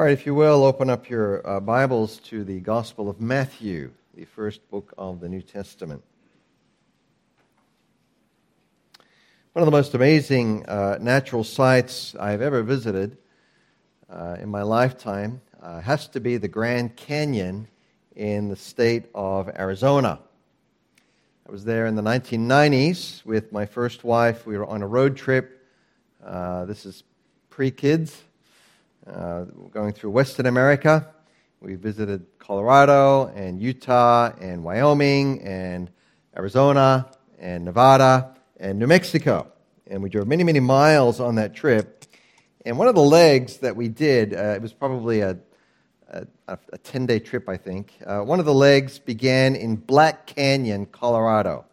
All right, if you will, open up your uh, Bibles to the Gospel of Matthew, the first book of the New Testament. One of the most amazing uh, natural sights I've ever visited uh, in my lifetime uh, has to be the Grand Canyon in the state of Arizona. I was there in the 1990s with my first wife. We were on a road trip. Uh, this is pre kids uh, going through Western America. We visited Colorado and Utah and Wyoming and Arizona and Nevada and New Mexico. And we drove many, many miles on that trip. And one of the legs that we did, uh, it was probably a, a, a 10 day trip, I think. Uh, one of the legs began in Black Canyon, Colorado,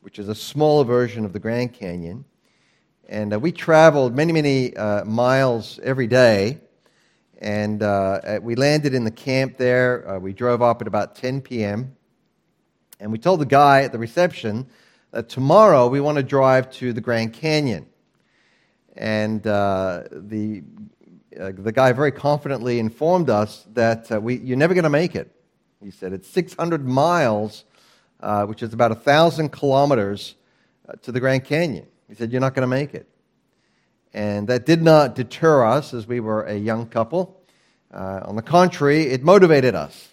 which is a smaller version of the Grand Canyon. And uh, we traveled many, many uh, miles every day. And uh, we landed in the camp there. Uh, we drove up at about 10 p.m. And we told the guy at the reception that tomorrow we want to drive to the Grand Canyon. And uh, the, uh, the guy very confidently informed us that we, you're never going to make it. He said it's 600 miles, which is about 1,000 kilometers, to the Grand Canyon. He said, You're not going to make it. And that did not deter us as we were a young couple. Uh, on the contrary, it motivated us.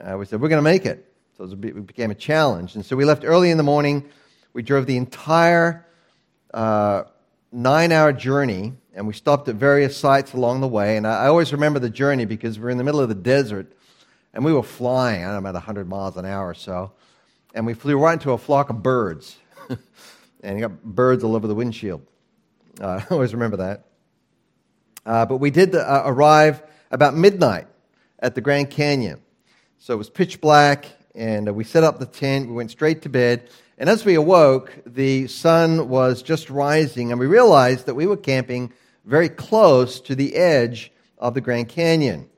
Uh, we said, We're going to make it. So it became a challenge. And so we left early in the morning. We drove the entire uh, nine hour journey, and we stopped at various sites along the way. And I, always remember the journey because we're in the middle of the desert, and we were flying, I don't know, about 100 miles an hour or so. And we flew right into a flock of birds. And you got birds all over the windshield. Uh, I always remember that. Uh, but we did uh, arrive about midnight at the Grand Canyon. So it was pitch black, and uh, we set up the tent. We went straight to bed. And as we awoke, the sun was just rising, and we realized that we were camping very close to the edge of the Grand Canyon.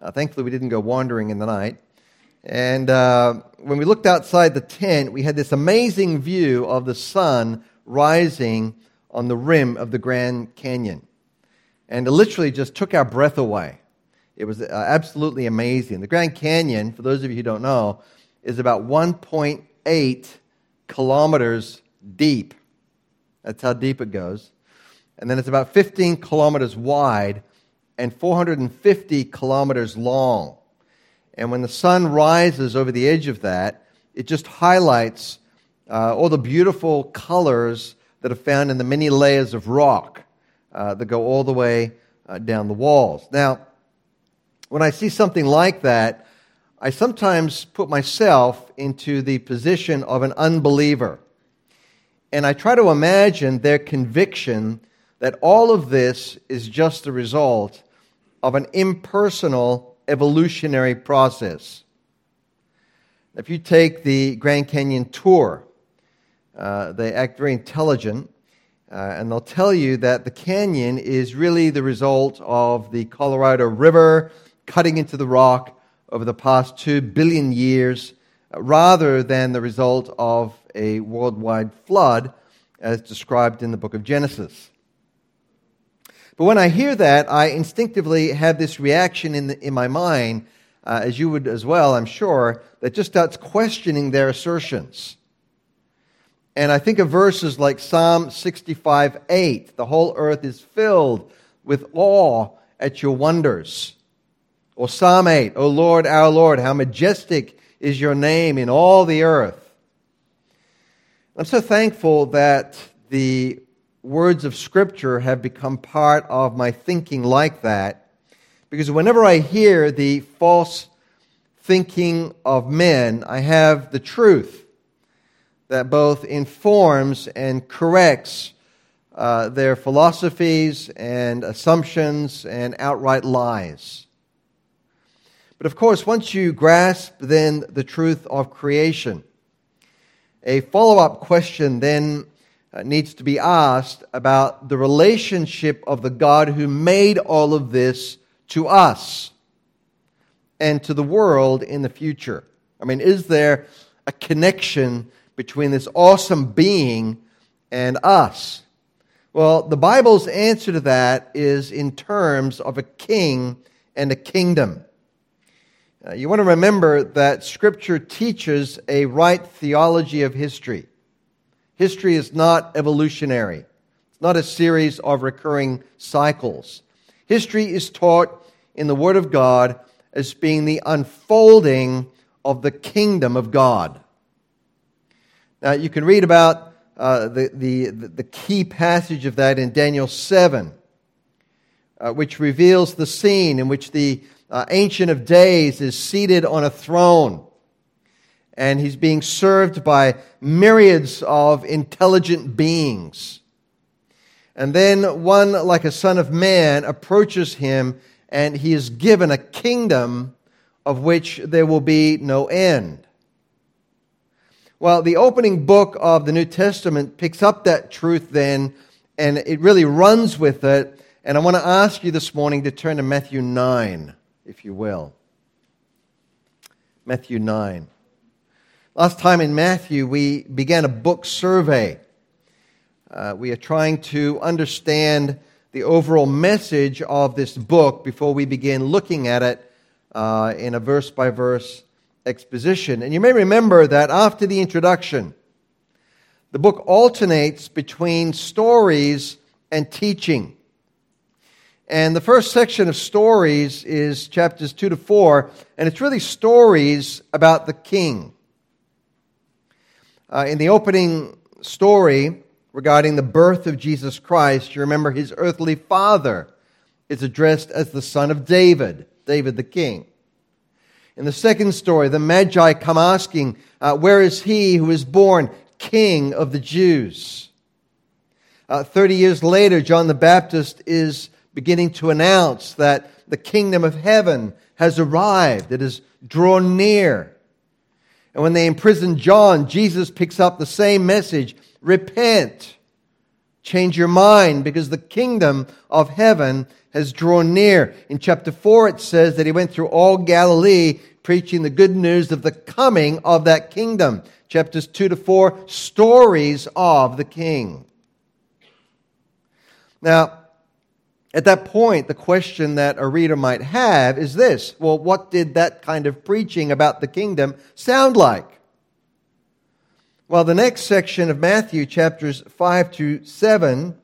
Uh, thankfully, we didn't go wandering in the night. And uh, when we looked outside the tent, we had this amazing view of the sun rising on the rim of the Grand Canyon. And it literally just took our breath away. It was uh, absolutely amazing. The Grand Canyon, for those of you who don't know, is about 1.8 kilometers deep. That's how deep it goes. And then it's about 15 kilometers wide and 450 kilometers long. And when the sun rises over the edge of that, it just highlights uh, all the beautiful colors that are found in the many layers of rock uh, that go all the way uh, down the walls. Now, when I see something like that, I sometimes put myself into the position of an unbeliever. And I try to imagine their conviction that all of this is just the result of an impersonal evolutionary process. If you take the Grand Canyon tour, uh, they act very intelligent, uh, and they'll tell you that the canyon is really the result of the Colorado River cutting into the rock over the past two billion years, uh, rather than the result of a worldwide flood as described in the book of Genesis. But when I hear that, I instinctively have this reaction in, the, in my mind, uh, as you would as well, I'm sure, that just starts questioning their assertions. And I think of verses like Psalm 65 8, the whole earth is filled with awe at your wonders. Or Psalm 8, O Lord, our Lord, how majestic is your name in all the earth. I'm so thankful that the words of Scripture have become part of my thinking like that. Because whenever I hear the false thinking of men, I have the truth that both informs and corrects uh, their philosophies and assumptions and outright lies. But of course, once you grasp then the truth of creation, a follow up question then needs to be asked about the relationship of the God who made all of this to us and to the world in the future. I mean, is there a connection between this awesome being and us? Well, the Bible's answer to that is in terms of a king and a kingdom. Uh, you want to remember that Scripture teaches a right theology of history. History is not evolutionary, it's not a series of recurring cycles. History is taught in the Word of God as being the unfolding of the kingdom of God. Now, you can read about uh, the, the, the key passage of that in Daniel 7, uh, which reveals the scene in which the uh, Ancient of Days is seated on a throne and he's being served by myriads of intelligent beings. And then one, like a son of man, approaches him, and he is given a kingdom of which there will be no end. Well, the opening book of the New Testament picks up that truth then, and it really runs with it. And I want to ask you this morning to turn to Matthew 9, if you will. Matthew 9. Last time in Matthew, we began a book survey. Uh, we are trying to understand the overall message of this book before we begin looking at it uh, in a verse by verse exposition. And you may remember that after the introduction, the book alternates between stories and teaching. And the first section of stories is chapters 2 to 4, and it's really stories about the king. Uh, in the opening story regarding the birth of Jesus Christ, you remember his earthly father is addressed as the son of David, David the king. In the second story, the Magi come asking, uh, Where is he who is born king of the Jews? Uh, 30 years later, John the Baptist is beginning to announce that the kingdom of heaven has arrived, it has drawn near. And when they imprison John, Jesus picks up the same message repent, change your mind, because the kingdom of heaven has drawn near. In chapter 4, it says that he went through all Galilee preaching the good news of the coming of that kingdom. Chapters 2 to 4, stories of the king. Now, at that point, the question that a reader might have is this Well, what did that kind of preaching about the kingdom sound like? Well, the next section of Matthew, chapters 5 to 7,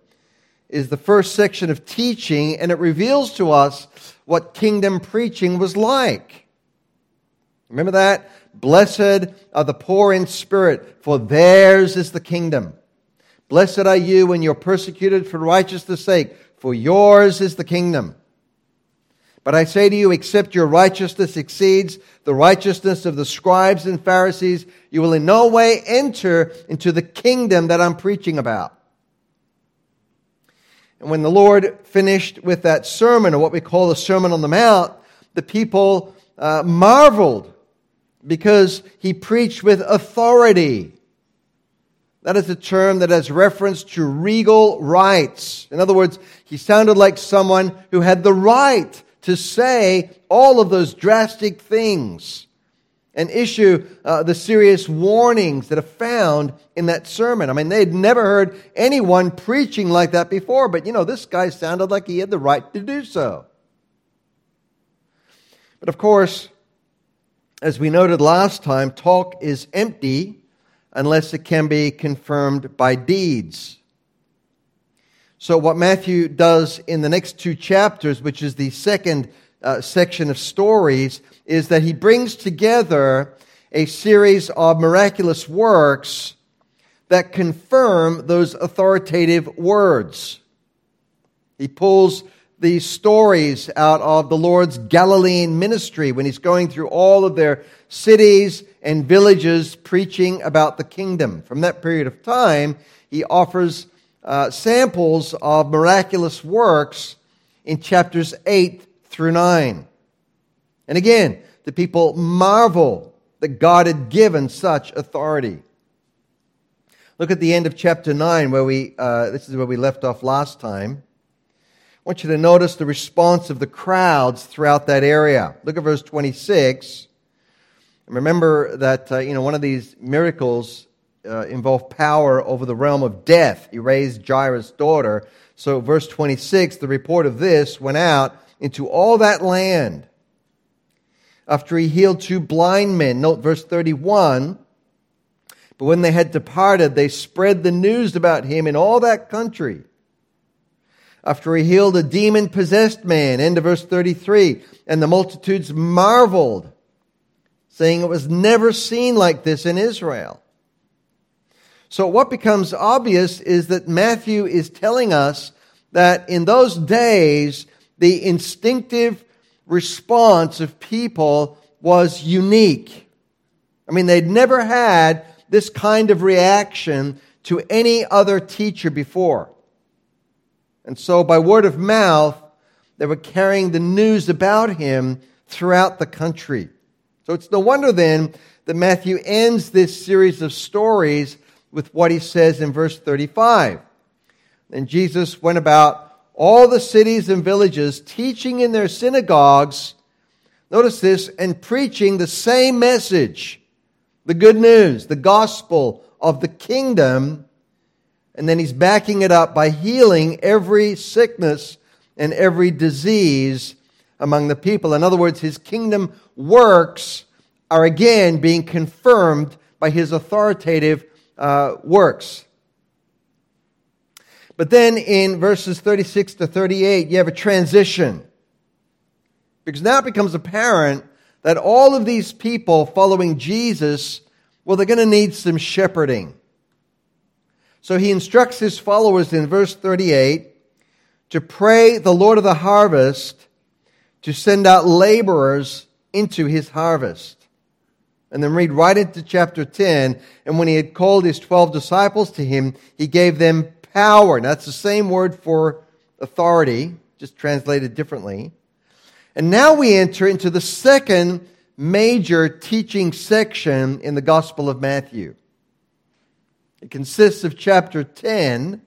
is the first section of teaching, and it reveals to us what kingdom preaching was like. Remember that? Blessed are the poor in spirit, for theirs is the kingdom. Blessed are you when you're persecuted for righteousness' sake for yours is the kingdom. But I say to you, except your righteousness exceeds the righteousness of the scribes and Pharisees, you will in no way enter into the kingdom that I'm preaching about. And when the Lord finished with that sermon, or what we call the Sermon on the Mount, the people uh, marveled because he preached with authority. That is a term that has reference to regal rights. In other words, he sounded like someone who had the right to say all of those drastic things and issue uh, the serious warnings that are found in that sermon. I mean, they'd never heard anyone preaching like that before, but you know, this guy sounded like he had the right to do so. But of course, as we noted last time, talk is empty unless it can be confirmed by deeds. So, what Matthew does in the next two chapters, which is the second uh, section of stories, is that he brings together a series of miraculous works that confirm those authoritative words. He pulls these stories out of the Lord's Galilean ministry when he's going through all of their cities and villages preaching about the kingdom. From that period of time, he offers uh, samples of miraculous works in chapters 8 through 9. And again, the people marvel that God had given such authority. Look at the end of chapter 9, where we, uh, this is where we left off last time. I want you to notice the response of the crowds throughout that area. Look at verse 26. Remember that, uh, you know, one of these miracles uh, involve power over the realm of death. He raised Jairus' daughter. So, verse 26, the report of this went out into all that land. After he healed two blind men, note verse 31. But when they had departed, they spread the news about him in all that country. After he healed a demon possessed man, end of verse 33, and the multitudes marveled, saying it was never seen like this in Israel. So, what becomes obvious is that Matthew is telling us that in those days, the instinctive response of people was unique. I mean, they'd never had this kind of reaction to any other teacher before. And so, by word of mouth, they were carrying the news about him throughout the country. So, it's no wonder then that Matthew ends this series of stories with what he says in verse 35. And Jesus went about all the cities and villages, teaching in their synagogues, notice this, and preaching the same message the good news, the gospel of the kingdom. And then he's backing it up by healing every sickness and every disease among the people. In other words, his kingdom works are again being confirmed by his authoritative uh, works. But then in verses 36 to 38, you have a transition. Because now it becomes apparent that all of these people following Jesus, well, they're going to need some shepherding. So he instructs his followers in verse 38 to pray the Lord of the harvest to send out laborers into his harvest. And then read right into chapter 10. And when he had called his 12 disciples to him, he gave them power. Now, that's the same word for authority, just translated differently. And now we enter into the second major teaching section in the Gospel of Matthew. It consists of chapter 10.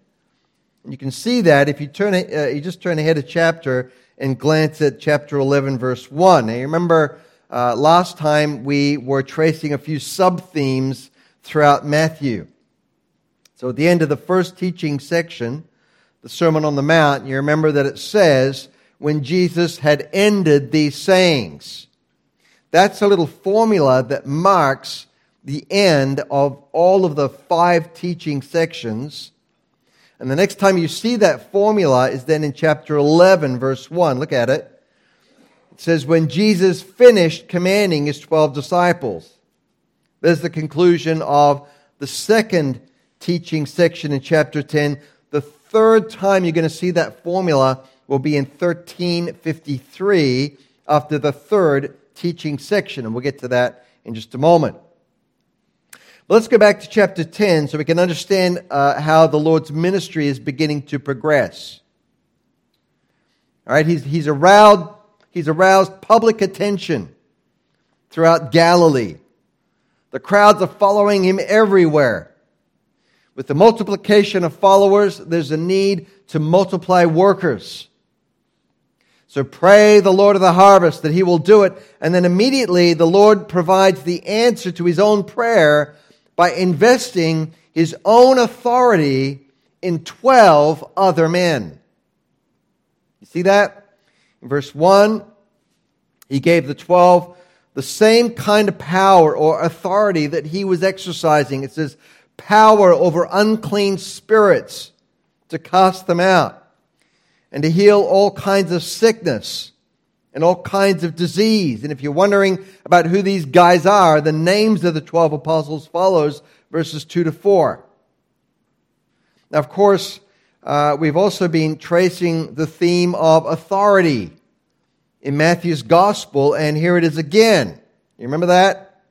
And you can see that if you turn, uh, you just turn ahead a chapter and glance at chapter 11, verse 1. Now, you remember uh, last time we were tracing a few sub themes throughout Matthew. So at the end of the first teaching section, the Sermon on the Mount, you remember that it says, when Jesus had ended these sayings. That's a little formula that marks the end of all of the five teaching sections. And the next time you see that formula is then in chapter 11, verse 1. Look at it. It says, When Jesus finished commanding his 12 disciples, there's the conclusion of the second teaching section in chapter 10. The third time you're going to see that formula will be in 1353 after the third teaching section, and we'll get to that in just a moment. Let's go back to chapter 10 so we can understand uh, how the Lord's ministry is beginning to progress. All right, he's, he's, aroused, he's aroused public attention throughout Galilee. The crowds are following him everywhere. With the multiplication of followers, there's a need to multiply workers. So pray the Lord of the harvest that he will do it. And then immediately the Lord provides the answer to his own prayer by investing his own authority in 12 other men. You see that? In verse 1, he gave the 12 the same kind of power or authority that he was exercising. It says, power over unclean spirits to cast them out and to heal all kinds of sickness and all kinds of disease. And if you're wondering about who these guys are, the names of the 12 apostles follows verses 2 to 4. Now, of course, uh, we've also been tracing the theme of authority in Matthew's gospel, and here it is again. You remember that?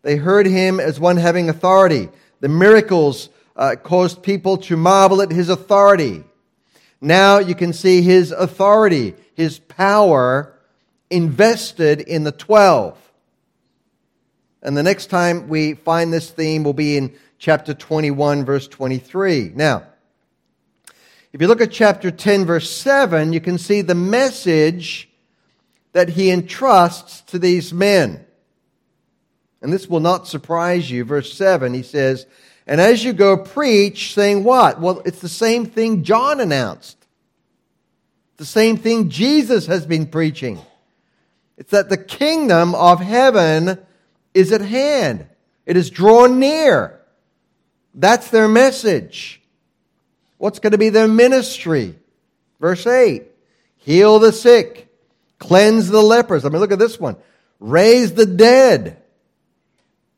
They heard him as one having authority. The miracles uh, caused people to marvel at his authority. Now you can see his authority, his power invested in the 12. And the next time we find this theme will be in chapter 21, verse 23. Now, if you look at chapter 10, verse 7, you can see the message that he entrusts to these men. And this will not surprise you. Verse 7, he says, And as you go, preach, saying what? Well, it's the same thing John announced. The same thing Jesus has been preaching. It's that the kingdom of heaven is at hand, it is drawn near. That's their message. What's going to be their ministry? Verse 8 heal the sick, cleanse the lepers. I mean, look at this one raise the dead,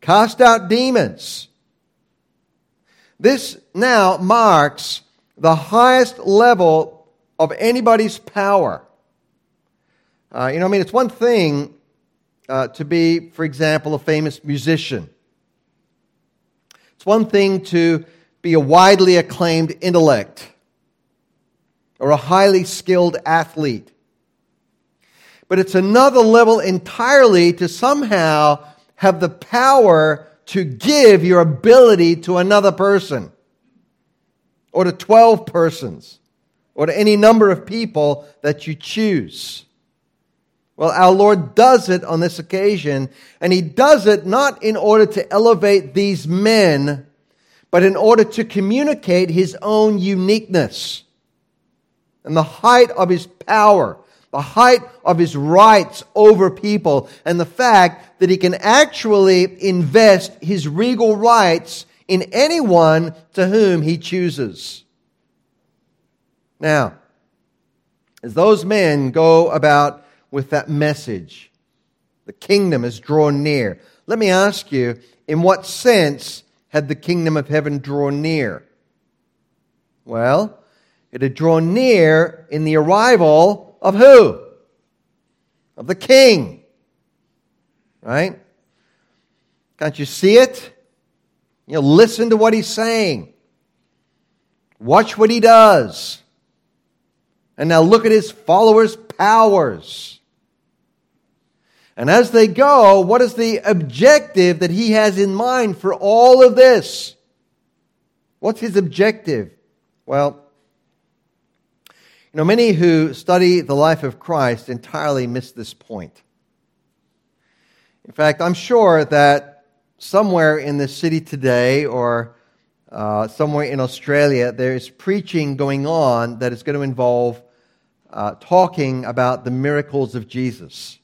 cast out demons. This now marks the highest level of anybody's power. Uh, you know, I mean, it's one thing uh, to be, for example, a famous musician. It's one thing to be a widely acclaimed intellect or a highly skilled athlete. But it's another level entirely to somehow have the power to give your ability to another person or to 12 persons or to any number of people that you choose. Well, our Lord does it on this occasion, and He does it not in order to elevate these men, but in order to communicate His own uniqueness and the height of His power, the height of His rights over people, and the fact that He can actually invest His regal rights in anyone to whom He chooses. Now, as those men go about with that message. The kingdom is drawn near. Let me ask you, in what sense had the kingdom of heaven drawn near? Well, it had drawn near in the arrival of who? Of the king. Right? Can't you see it? You know, listen to what he's saying. Watch what he does. And now look at his followers' powers. And as they go, what is the objective that he has in mind for all of this? What's his objective? Well, you know, many who study the life of Christ entirely miss this point. In fact, I'm sure that somewhere in the city today or uh, somewhere in Australia, there is preaching going on that is going to involve uh, talking about the miracles of Jesus.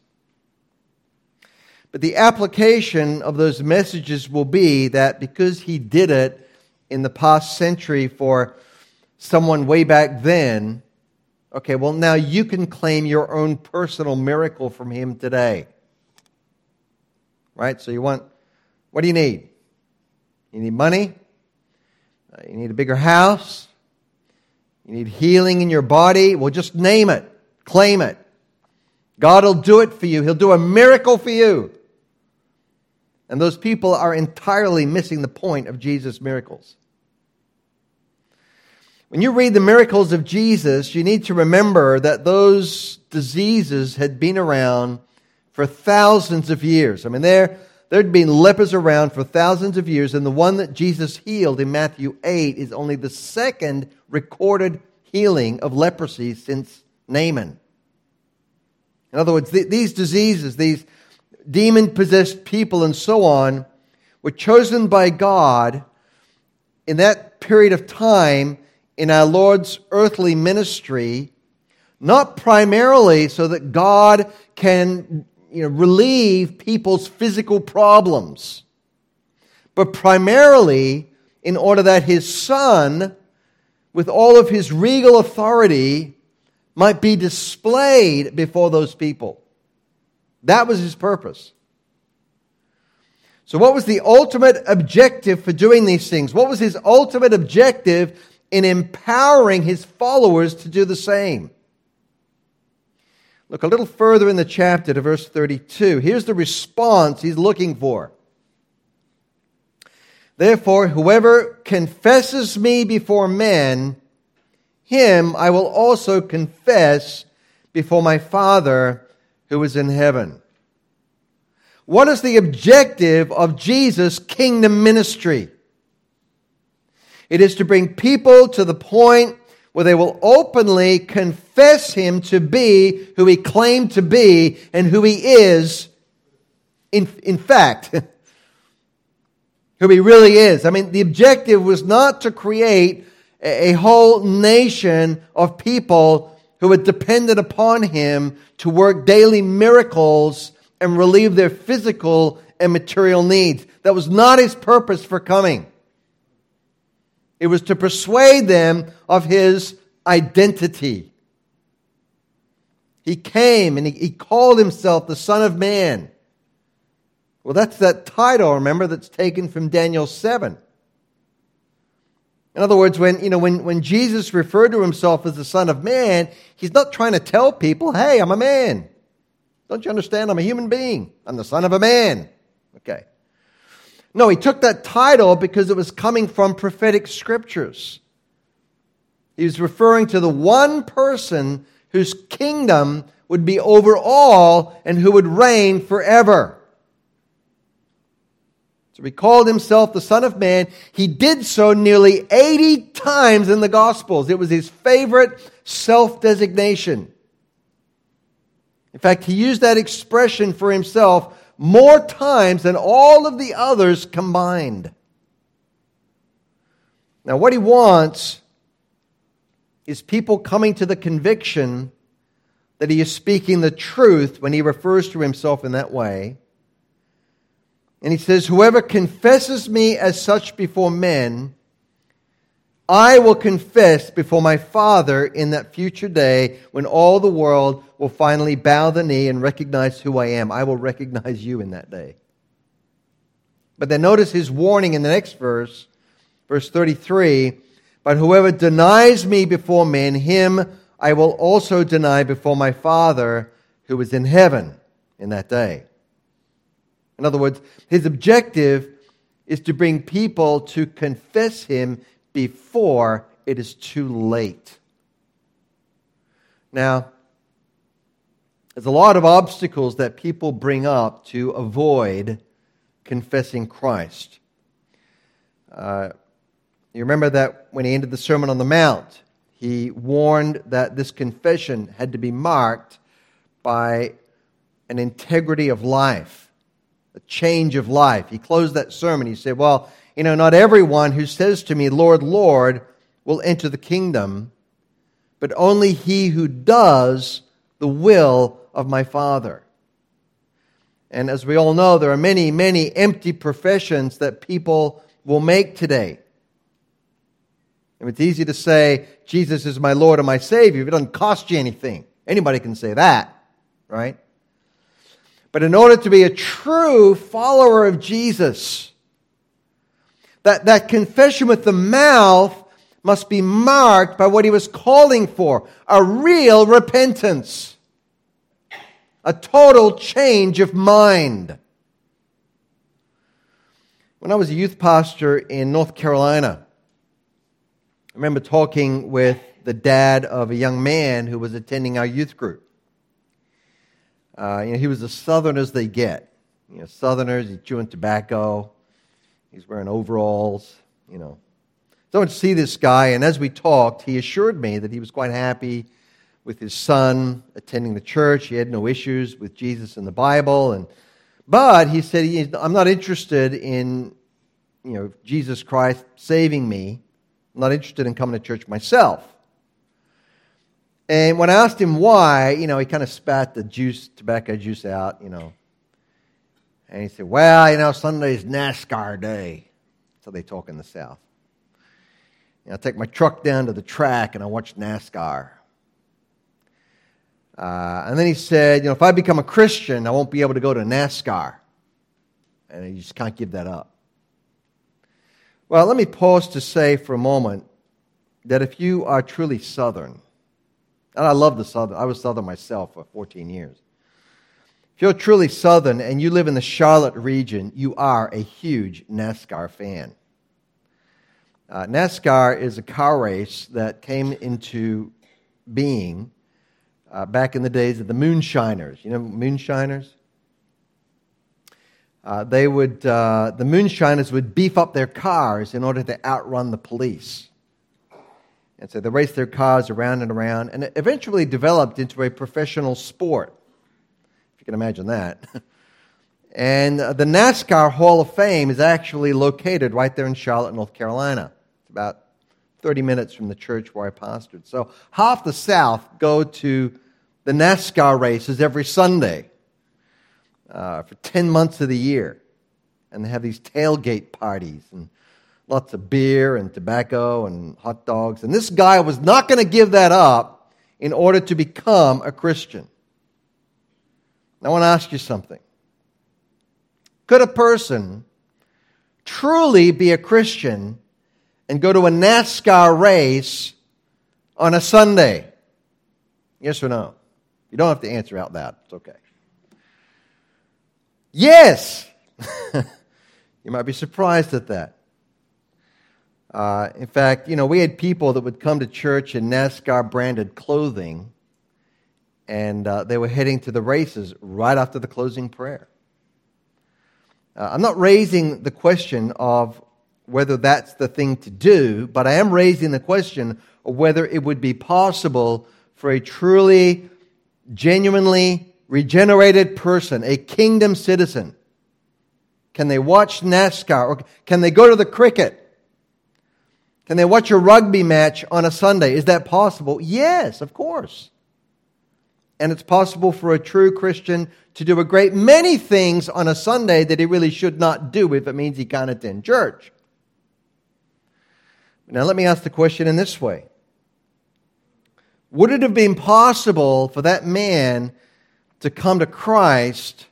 But the application of those messages will be that because he did it in the past century for someone way back then, okay, well, now you can claim your own personal miracle from him today. Right? So you want, what do you need? You need money? Uh, you need a bigger house? You need healing in your body? Well, just name it, claim it. God will do it for you. He'll do a miracle for you. And those people are entirely missing the point of Jesus' miracles. When you read the miracles of Jesus, you need to remember that those diseases had been around for thousands of years. I mean, there, there'd been lepers around for thousands of years, and the one that Jesus healed in Matthew 8 is only the second recorded healing of leprosy since Naaman. In other words, th- these diseases, these demon possessed people, and so on, were chosen by God in that period of time in our Lord's earthly ministry, not primarily so that God can you know, relieve people's physical problems, but primarily in order that his son, with all of his regal authority, might be displayed before those people. That was his purpose. So, what was the ultimate objective for doing these things? What was his ultimate objective in empowering his followers to do the same? Look a little further in the chapter to verse 32. Here's the response he's looking for. Therefore, whoever confesses me before men, him I will also confess before my Father who is in heaven. What is the objective of Jesus' kingdom ministry? It is to bring people to the point where they will openly confess him to be who he claimed to be and who he is, in, in fact. who he really is. I mean, the objective was not to create a whole nation of people who had depended upon him to work daily miracles and relieve their physical and material needs. That was not his purpose for coming. It was to persuade them of his identity. He came and he, he called himself the Son of Man. Well, that's that title, remember, that's taken from Daniel 7. In other words, when, you know, when, when Jesus referred to himself as the Son of Man, he's not trying to tell people, hey, I'm a man. Don't you understand? I'm a human being. I'm the Son of a man. No, he took that title because it was coming from prophetic scriptures. He was referring to the one person whose kingdom would be over all and who would reign forever. So he called himself the Son of Man. He did so nearly 80 times in the Gospels. It was his favorite self designation. In fact, he used that expression for himself more times than all of the others combined. Now, what he wants is people coming to the conviction that he is speaking the truth when he refers to himself in that way and he says, Whoever confesses me as such before men, I will confess before my Father in that future day when all the world will finally bow the knee and recognize who I am. I will recognize you in that day. But then notice his warning in the next verse, verse 33 But whoever denies me before men, him I will also deny before my Father who is in heaven in that day. In other words, his objective is to bring people to confess him before it is too late. Now, there's a lot of obstacles that people bring up to avoid confessing Christ. Uh, you remember that when he ended the Sermon on the Mount, he warned that this confession had to be marked by an integrity of life a change of life. He closed that sermon. He said, Well, you know, not everyone who says to me, Lord, Lord, will enter the kingdom, but only he who does the will of my Father. And as we all know, there are many, many empty professions that people will make today. And it's easy to say, Jesus is my Lord and my Savior. It doesn't cost you anything. Anybody can say that, right? But in order to be a true follower of Jesus, that, that confession with the mouth must be marked by what he was calling for a real repentance, a total change of mind. When I was a youth pastor in North Carolina, I remember talking with the dad of a young man who was attending our youth group. Uh, you know, he was as southern as they get. You know, southerners, he's chewing tobacco, he's wearing overalls, you know. So I went to see this guy, and as we talked, he assured me that he was quite happy with his son attending the church. He had no issues with Jesus and the Bible, and but he said, "I'm not interested in, you know, Jesus Christ saving me. I'm not interested in coming to church myself." And when I asked him why, you know, he kind of spat the juice, tobacco juice out, you know. And he said, Well, you know, Sunday's NASCAR day. So they talk in the South. You know, I take my truck down to the track and I watch NASCAR. Uh, and then he said, You know, if I become a Christian, I won't be able to go to NASCAR. And he just can't give that up. Well, let me pause to say for a moment that if you are truly Southern, and I love the Southern. I was Southern myself for 14 years. If you're truly Southern and you live in the Charlotte region, you are a huge NASCAR fan. Uh, NASCAR is a car race that came into being uh, back in the days of the moonshiners. You know, moonshiners? Uh, they would, uh, the moonshiners would beef up their cars in order to outrun the police. And so they raced their cars around and around, and it eventually developed into a professional sport, you can imagine that. And uh, the NASCAR Hall of Fame is actually located right there in Charlotte, North Carolina. It's about 30 minutes from the church where I pastored. So half the South go to the NASCAR races every Sunday uh, for 10 months of the year. And they have these tailgate parties and lots of beer and tobacco and hot dogs. And this guy was not going to give that up in order to become a Christian. I want to ask you something. Could a person truly be a Christian and go to a NASCAR race on a Sunday? Yes or no? You don't have to answer out that. It's okay. Yes. you might be surprised at that. Uh, in fact, you know, we had people that would come to church in NASCAR branded clothing, and uh, they were heading to the races right after the closing prayer. Uh, I'm not raising the question of whether that's the thing to do, but I am raising the question of whether it would be possible for a truly, genuinely regenerated person, a kingdom citizen, can they watch NASCAR or can they go to the cricket? Can they watch a rugby match on a Sunday? Is that possible? Yes, of course. And it's possible for a true Christian to do a great many things on a Sunday that he really should not do if it means he can't attend church. Now, let me ask the question in this way Would it have been possible for that man to come to Christ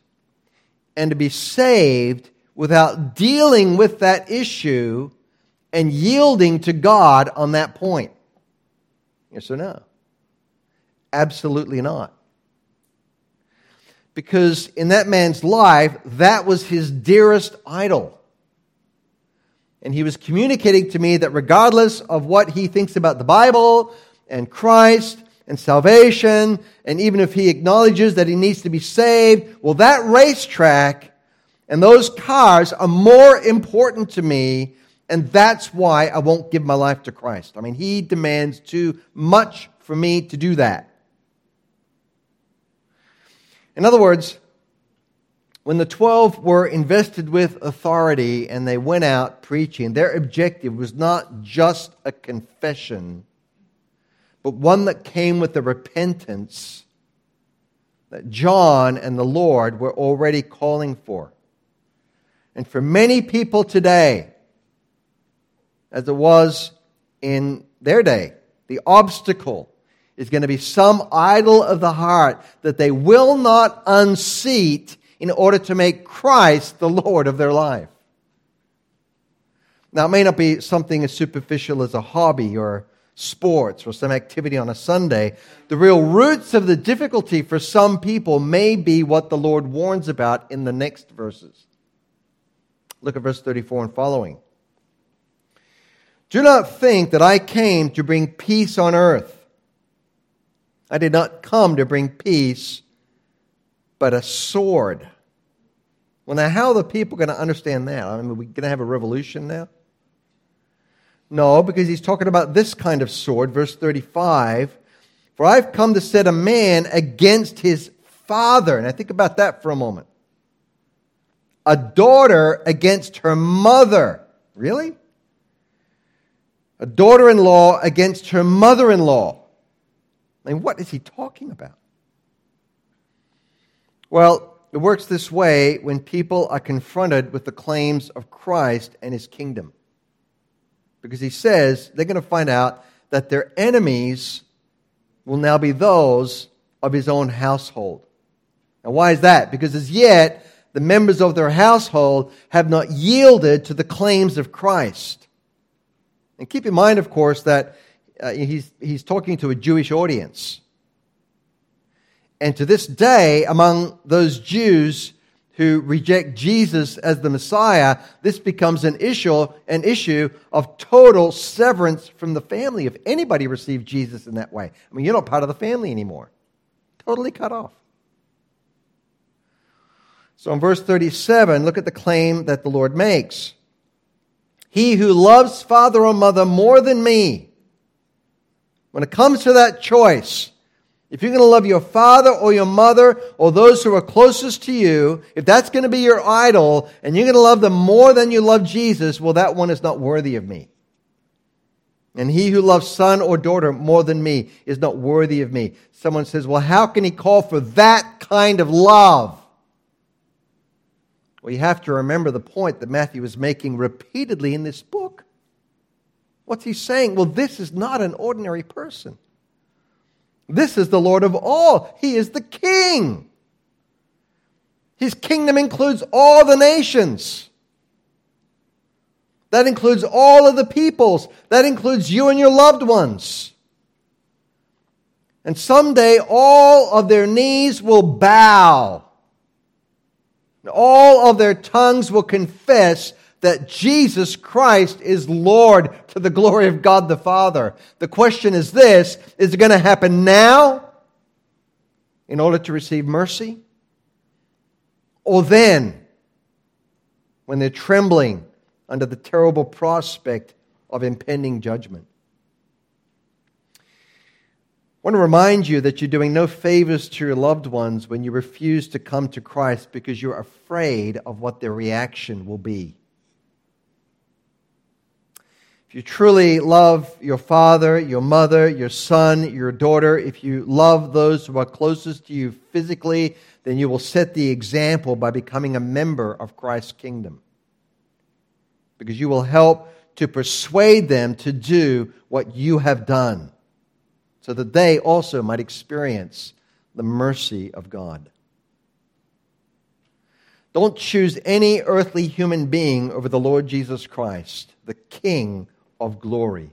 and to be saved without dealing with that issue and yielding to God on that point? Yes or no? Absolutely not. Because in that man's life, that was his dearest idol. And he was communicating to me that regardless of what he thinks about the Bible and Christ and salvation, and even if he acknowledges that he needs to be saved, well, that racetrack and those cars are more important to me, and that's why I won't give my life to Christ. I mean, he demands too much for me to do that. In other words, when the 12 were invested with authority and they went out preaching, their objective was not just a confession, but one that came with the repentance that John and the Lord were already calling for. And for many people today, as it was in their day, the obstacle is going to be some idol of the heart that they will not unseat in order to make Christ the Lord of their life. Now, it may not be something as superficial as a hobby or sports or some activity on a Sunday. The real roots of the difficulty for some people may be what the Lord warns about in the next verses. Look at verse 34 and following. Do not think that I came to bring peace on earth. I did not come to bring peace, but a sword. Well, now, how are the people going to understand that? I mean, are we going to have a revolution now? No, because he's talking about this kind of sword, verse 35. For I've come to set a man against his father. And I think about that for a moment. A daughter against her mother. Really? A daughter in law against her mother in law. I mean, what is he talking about? Well, it works this way when people are confronted with the claims of Christ and his kingdom. Because he says they're going to find out that their enemies will now be those of his own household. Now, why is that? Because as yet, the members of their household have not yielded to the claims of Christ. And keep in mind, of course, that uh, he's, he's talking to a Jewish audience. And to this day, among those Jews who reject Jesus as the Messiah, this becomes an issue, an issue of total severance from the family. If anybody received Jesus in that way, I mean, you're not part of the family anymore. Totally cut off. So in verse 37, look at the claim that the Lord makes. He who loves father or mother more than me, when it comes to that choice, if you're going to love your father or your mother or those who are closest to you, if that's going to be your idol and you're going to love them more than you love Jesus, well, that one is not worthy of me. And he who loves son or daughter more than me is not worthy of me. Someone says, well, how can he call for that kind of love? Well, you have to remember the point that Matthew is making repeatedly in this book. What's he saying? Well, this is not an ordinary person. This is the Lord of all. He is the king. His kingdom includes all the nations. That includes all of the peoples. That includes you and your loved ones. And someday all of their knees will bow. All of their tongues will confess that Jesus Christ is Lord to the glory of God the Father. The question is this is it going to happen now in order to receive mercy? Or then, when they're trembling under the terrible prospect of impending judgment? I want to remind you that you're doing no favors to your loved ones when you refuse to come to Christ because you're afraid of what their reaction will be. If you truly love your father, your mother, your son, your daughter, if you love those who are closest to you physically, then you will set the example by becoming a member of Christ's kingdom. Because you will help to persuade them to do what you have done, so that they also might experience the mercy of God. Don't choose any earthly human being over the Lord Jesus Christ, the King of glory.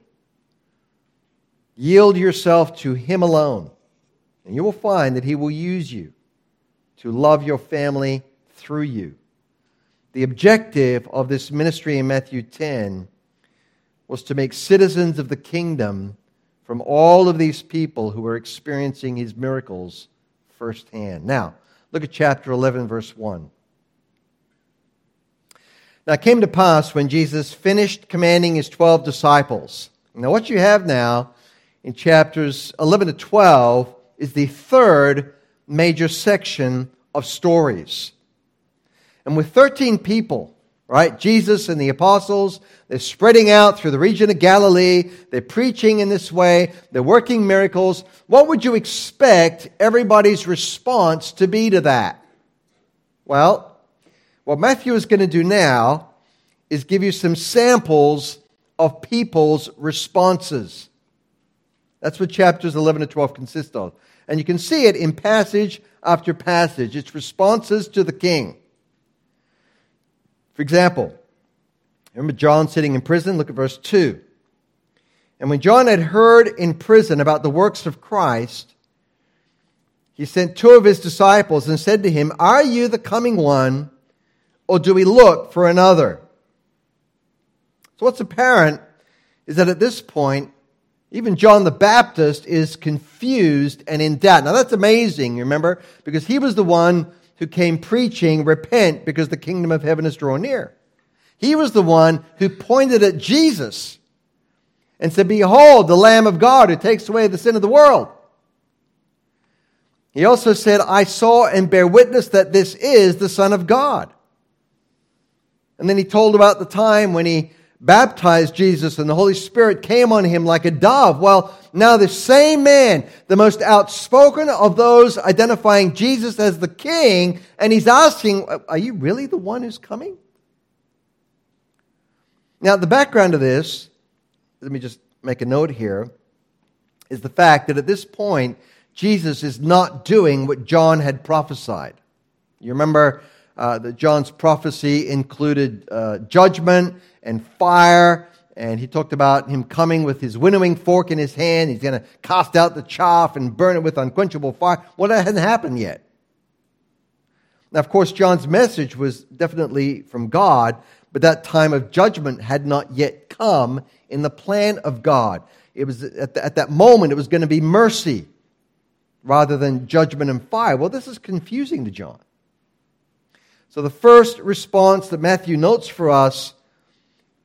Yield yourself to Him alone, and you will find that He will use you to love your family through you. The objective of this ministry in Matthew 10 was to make citizens of the kingdom from all of these people who were experiencing His miracles firsthand. Now, look at chapter 11, verse 1. Now, it came to pass when Jesus finished commanding his 12 disciples. Now, what you have now in chapters 11 to 12 is the third major section of stories. And with 13 people, right, Jesus and the apostles, they're spreading out through the region of Galilee. They're preaching in this way. They're working miracles. What would you expect everybody's response to be to that? Well, what Matthew is going to do now is give you some samples of people's responses. That's what chapters 11 to 12 consist of. And you can see it in passage after passage. It's responses to the king. For example, remember John sitting in prison? Look at verse 2. And when John had heard in prison about the works of Christ, he sent two of his disciples and said to him, Are you the coming one? Or do we look for another? So, what's apparent is that at this point, even John the Baptist is confused and in doubt. Now, that's amazing, remember, because he was the one who came preaching, Repent, because the kingdom of heaven is drawn near. He was the one who pointed at Jesus and said, Behold, the Lamb of God who takes away the sin of the world. He also said, I saw and bear witness that this is the Son of God. And then he told about the time when he baptized Jesus and the Holy Spirit came on him like a dove. Well, now the same man, the most outspoken of those identifying Jesus as the king, and he's asking, Are you really the one who's coming? Now, the background of this, let me just make a note here, is the fact that at this point, Jesus is not doing what John had prophesied. You remember uh, that John's prophecy included uh, judgment and fire. And he talked about him coming with his winnowing fork in his hand. He's going to cast out the chaff and burn it with unquenchable fire. Well, that hadn't happened yet. Now, of course, John's message was definitely from God, but that time of judgment had not yet come in the plan of God. It was at, the, at that moment, it was going to be mercy rather than judgment and fire. Well, this is confusing to John. So, the first response that Matthew notes for us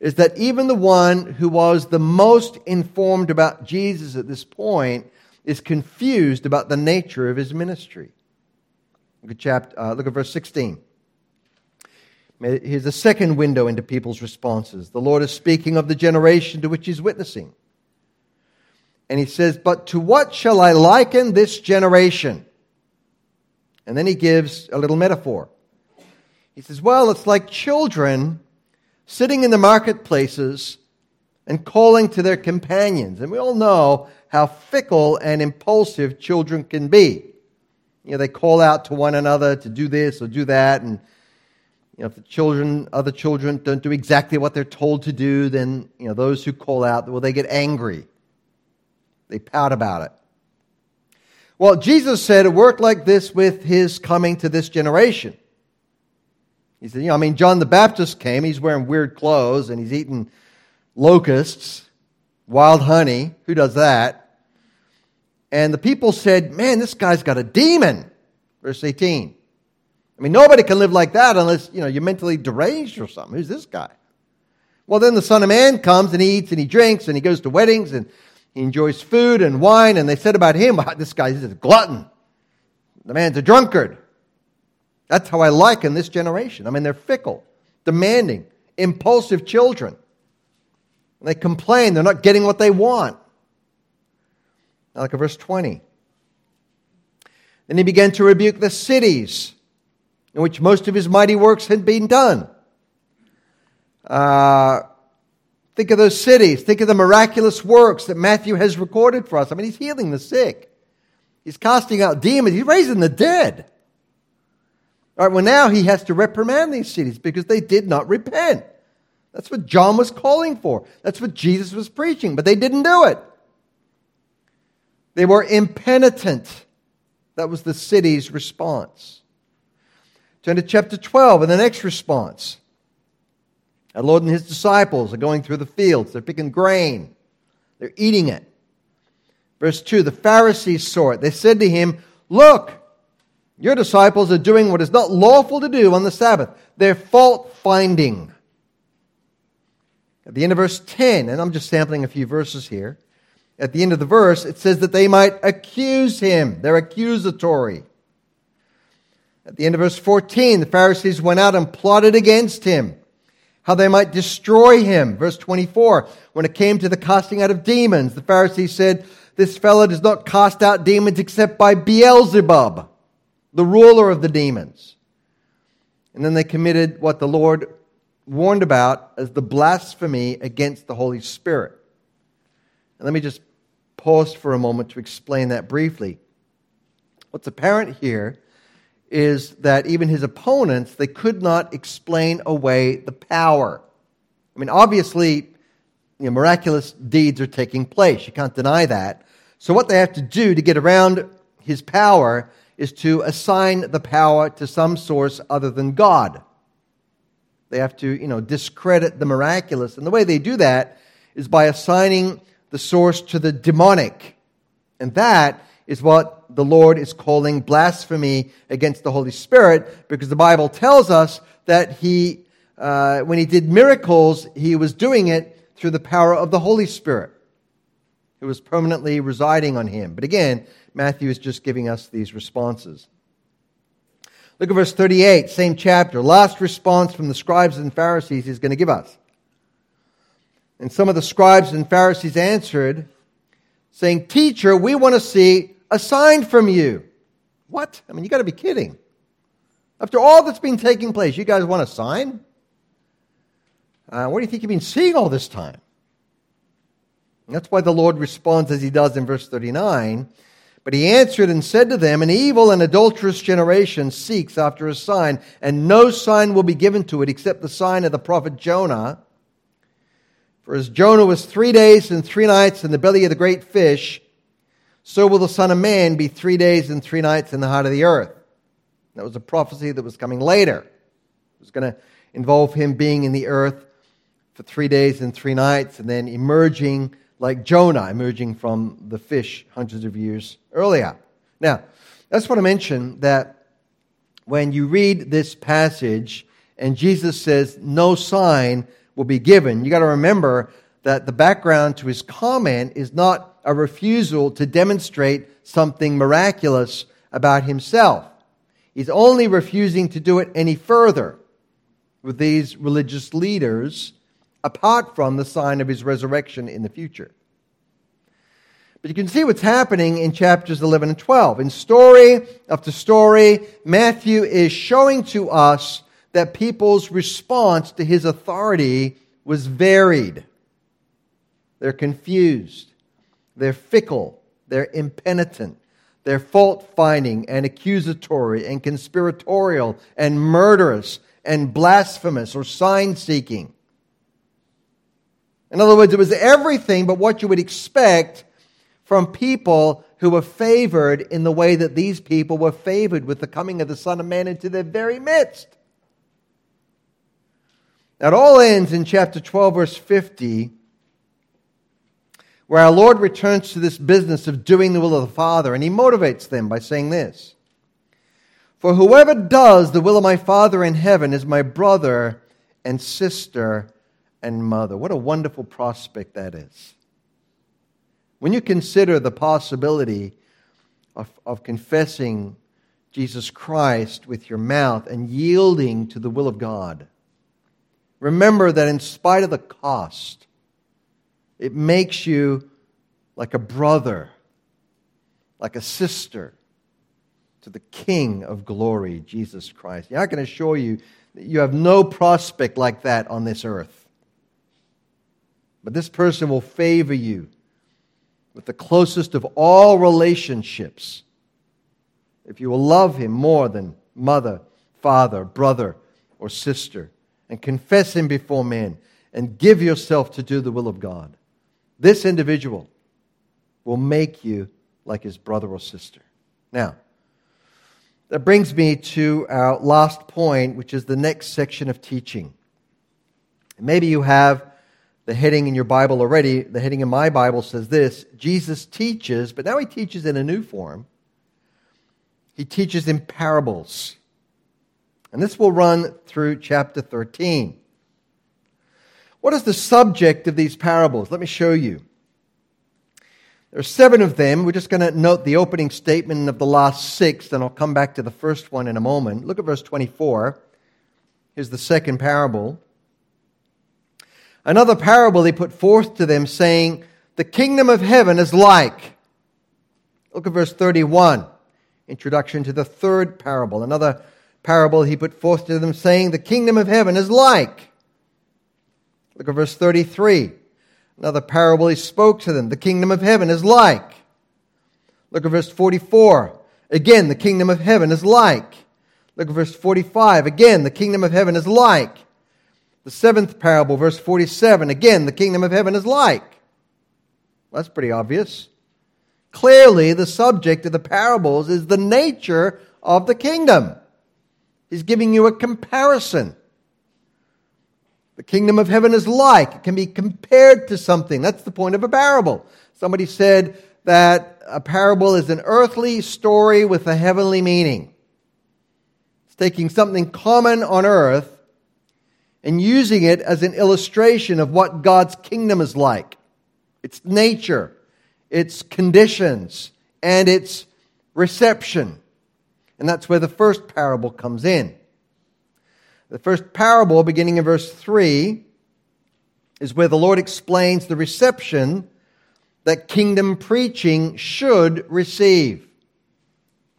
is that even the one who was the most informed about Jesus at this point is confused about the nature of his ministry. Look at, chapter, uh, look at verse 16. Here's the second window into people's responses. The Lord is speaking of the generation to which he's witnessing. And he says, But to what shall I liken this generation? And then he gives a little metaphor. He says, Well, it's like children sitting in the marketplaces and calling to their companions. And we all know how fickle and impulsive children can be. You know, they call out to one another to do this or do that, and you know, if the children, other children don't do exactly what they're told to do, then you know, those who call out, well, they get angry. They pout about it. Well, Jesus said it worked like this with his coming to this generation. He said, you know, I mean, John the Baptist came, he's wearing weird clothes and he's eating locusts, wild honey. Who does that? And the people said, man, this guy's got a demon. Verse 18. I mean, nobody can live like that unless, you know, you're mentally deranged or something. Who's this guy? Well, then the Son of Man comes and he eats and he drinks and he goes to weddings and he enjoys food and wine. And they said about him, this guy is a glutton. The man's a drunkard. That's how I liken this generation. I mean, they're fickle, demanding, impulsive children. they complain they're not getting what they want. Now look at verse 20. Then he began to rebuke the cities in which most of his mighty works had been done. Uh, think of those cities. Think of the miraculous works that Matthew has recorded for us. I mean, he's healing the sick, he's casting out demons, he's raising the dead. All right, well, now he has to reprimand these cities because they did not repent. That's what John was calling for. That's what Jesus was preaching, but they didn't do it. They were impenitent. That was the city's response. Turn to chapter 12 and the next response. Our Lord and his disciples are going through the fields. They're picking grain, they're eating it. Verse 2 The Pharisees saw it. They said to him, Look, your disciples are doing what is not lawful to do on the Sabbath. They're fault finding. At the end of verse 10, and I'm just sampling a few verses here. At the end of the verse, it says that they might accuse him. They're accusatory. At the end of verse 14, the Pharisees went out and plotted against him, how they might destroy him. Verse 24, when it came to the casting out of demons, the Pharisees said, This fellow does not cast out demons except by Beelzebub, the ruler of the demons. And then they committed what the Lord warned about as the blasphemy against the Holy Spirit. And let me just pause for a moment to explain that briefly. What's apparent here is that even his opponents, they could not explain away the power. I mean, obviously, you know, miraculous deeds are taking place. You can't deny that. So, what they have to do to get around his power is to assign the power to some source other than God. They have to, you know, discredit the miraculous. And the way they do that is by assigning the source to the demonic. And that is what the Lord is calling blasphemy against the Holy Spirit because the Bible tells us that he, uh, when he did miracles, he was doing it through the power of the Holy Spirit who was permanently residing on him. But again, Matthew is just giving us these responses. Look at verse 38, same chapter. Last response from the scribes and Pharisees he's going to give us. And some of the scribes and Pharisees answered, saying, Teacher, we want to see a sign from you. What? I mean, you got to be kidding. After all that's been taking place, you guys want a sign? Uh, what do you think you've been seeing all this time? That's why the Lord responds as he does in verse 39. But he answered and said to them, An evil and adulterous generation seeks after a sign, and no sign will be given to it except the sign of the prophet Jonah. For as Jonah was three days and three nights in the belly of the great fish, so will the Son of Man be three days and three nights in the heart of the earth. That was a prophecy that was coming later. It was going to involve him being in the earth for three days and three nights and then emerging like Jonah, emerging from the fish hundreds of years earlier. Now, that's what I mentioned that when you read this passage and Jesus says, no sign will be given, you got to remember that the background to his comment is not a refusal to demonstrate something miraculous about himself. He's only refusing to do it any further with these religious leaders apart from the sign of his resurrection in the future. But you can see what's happening in chapters 11 and 12. In story after story, Matthew is showing to us that people's response to his authority was varied. They're confused, they're fickle, they're impenitent, they're fault finding and accusatory and conspiratorial and murderous and blasphemous or sign seeking. In other words, it was everything but what you would expect from people who were favored in the way that these people were favored with the coming of the Son of Man into their very midst. That all ends in chapter 12, verse 50, where our Lord returns to this business of doing the will of the Father, and he motivates them by saying this For whoever does the will of my Father in heaven is my brother and sister and mother. What a wonderful prospect that is. When you consider the possibility of, of confessing Jesus Christ with your mouth and yielding to the will of God, remember that in spite of the cost, it makes you like a brother, like a sister to the King of glory, Jesus Christ. I can assure you that you have no prospect like that on this earth. But this person will favor you with the closest of all relationships, if you will love him more than mother, father, brother, or sister, and confess him before men, and give yourself to do the will of God, this individual will make you like his brother or sister. Now, that brings me to our last point, which is the next section of teaching. Maybe you have the heading in your Bible already. The heading in my Bible says this Jesus teaches, but now he teaches in a new form. He teaches in parables. And this will run through chapter 13. What is the subject of these parables? Let me show you. There are seven of them. We're just going to note the opening statement of the last six, then I'll come back to the first one in a moment. Look at verse 24. Here's the second parable. Another parable he put forth to them, saying, The kingdom of heaven is like. Look at verse 31, introduction to the third parable. Another parable he put forth to them, saying, The kingdom of heaven is like. Look at verse 33. Another parable he spoke to them, The kingdom of heaven is like. Look at verse 44. Again, the kingdom of heaven is like. Look at verse 45. Again, the kingdom of heaven is like. The seventh parable, verse 47, again, the kingdom of heaven is like. Well, that's pretty obvious. Clearly, the subject of the parables is the nature of the kingdom. He's giving you a comparison. The kingdom of heaven is like, it can be compared to something. That's the point of a parable. Somebody said that a parable is an earthly story with a heavenly meaning. It's taking something common on earth and using it as an illustration of what God's kingdom is like its nature, its conditions, and its reception. And that's where the first parable comes in. The first parable, beginning in verse 3, is where the Lord explains the reception that kingdom preaching should receive.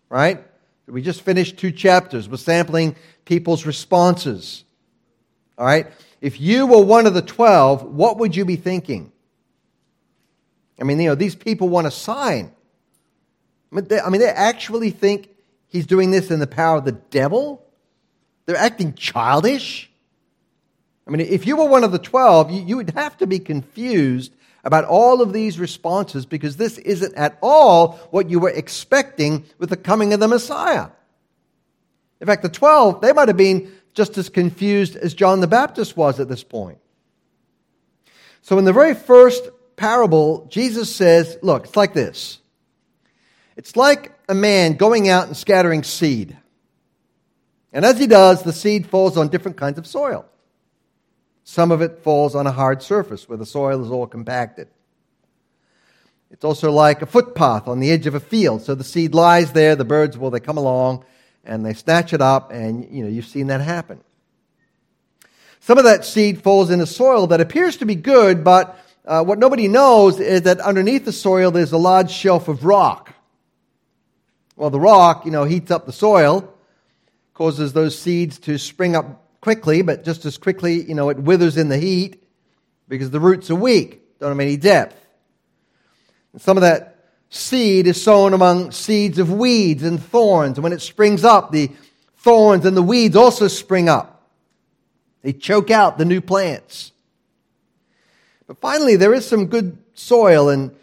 Right? We just finished two chapters. We're sampling people's responses. All right? If you were one of the 12, what would you be thinking? I mean, you know, these people want a sign. I mean, they, I mean, they actually think he's doing this in the power of the devil? They're acting childish? I mean, if you were one of the 12, you, you would have to be confused about all of these responses because this isn't at all what you were expecting with the coming of the Messiah. In fact, the 12, they might have been just as confused as John the Baptist was at this point. So, in the very first parable, Jesus says, Look, it's like this. It's like a man going out and scattering seed. And as he does, the seed falls on different kinds of soil. Some of it falls on a hard surface where the soil is all compacted. It's also like a footpath on the edge of a field. So the seed lies there, the birds, well, they come along and they snatch it up, and you know, you've seen that happen. Some of that seed falls into soil that appears to be good, but uh, what nobody knows is that underneath the soil there's a large shelf of rock. Well, the rock, you know, heats up the soil, causes those seeds to spring up quickly, but just as quickly, you know, it withers in the heat because the roots are weak, don't have any depth. And some of that seed is sown among seeds of weeds and thorns. And when it springs up, the thorns and the weeds also spring up. They choke out the new plants. But finally, there is some good soil. And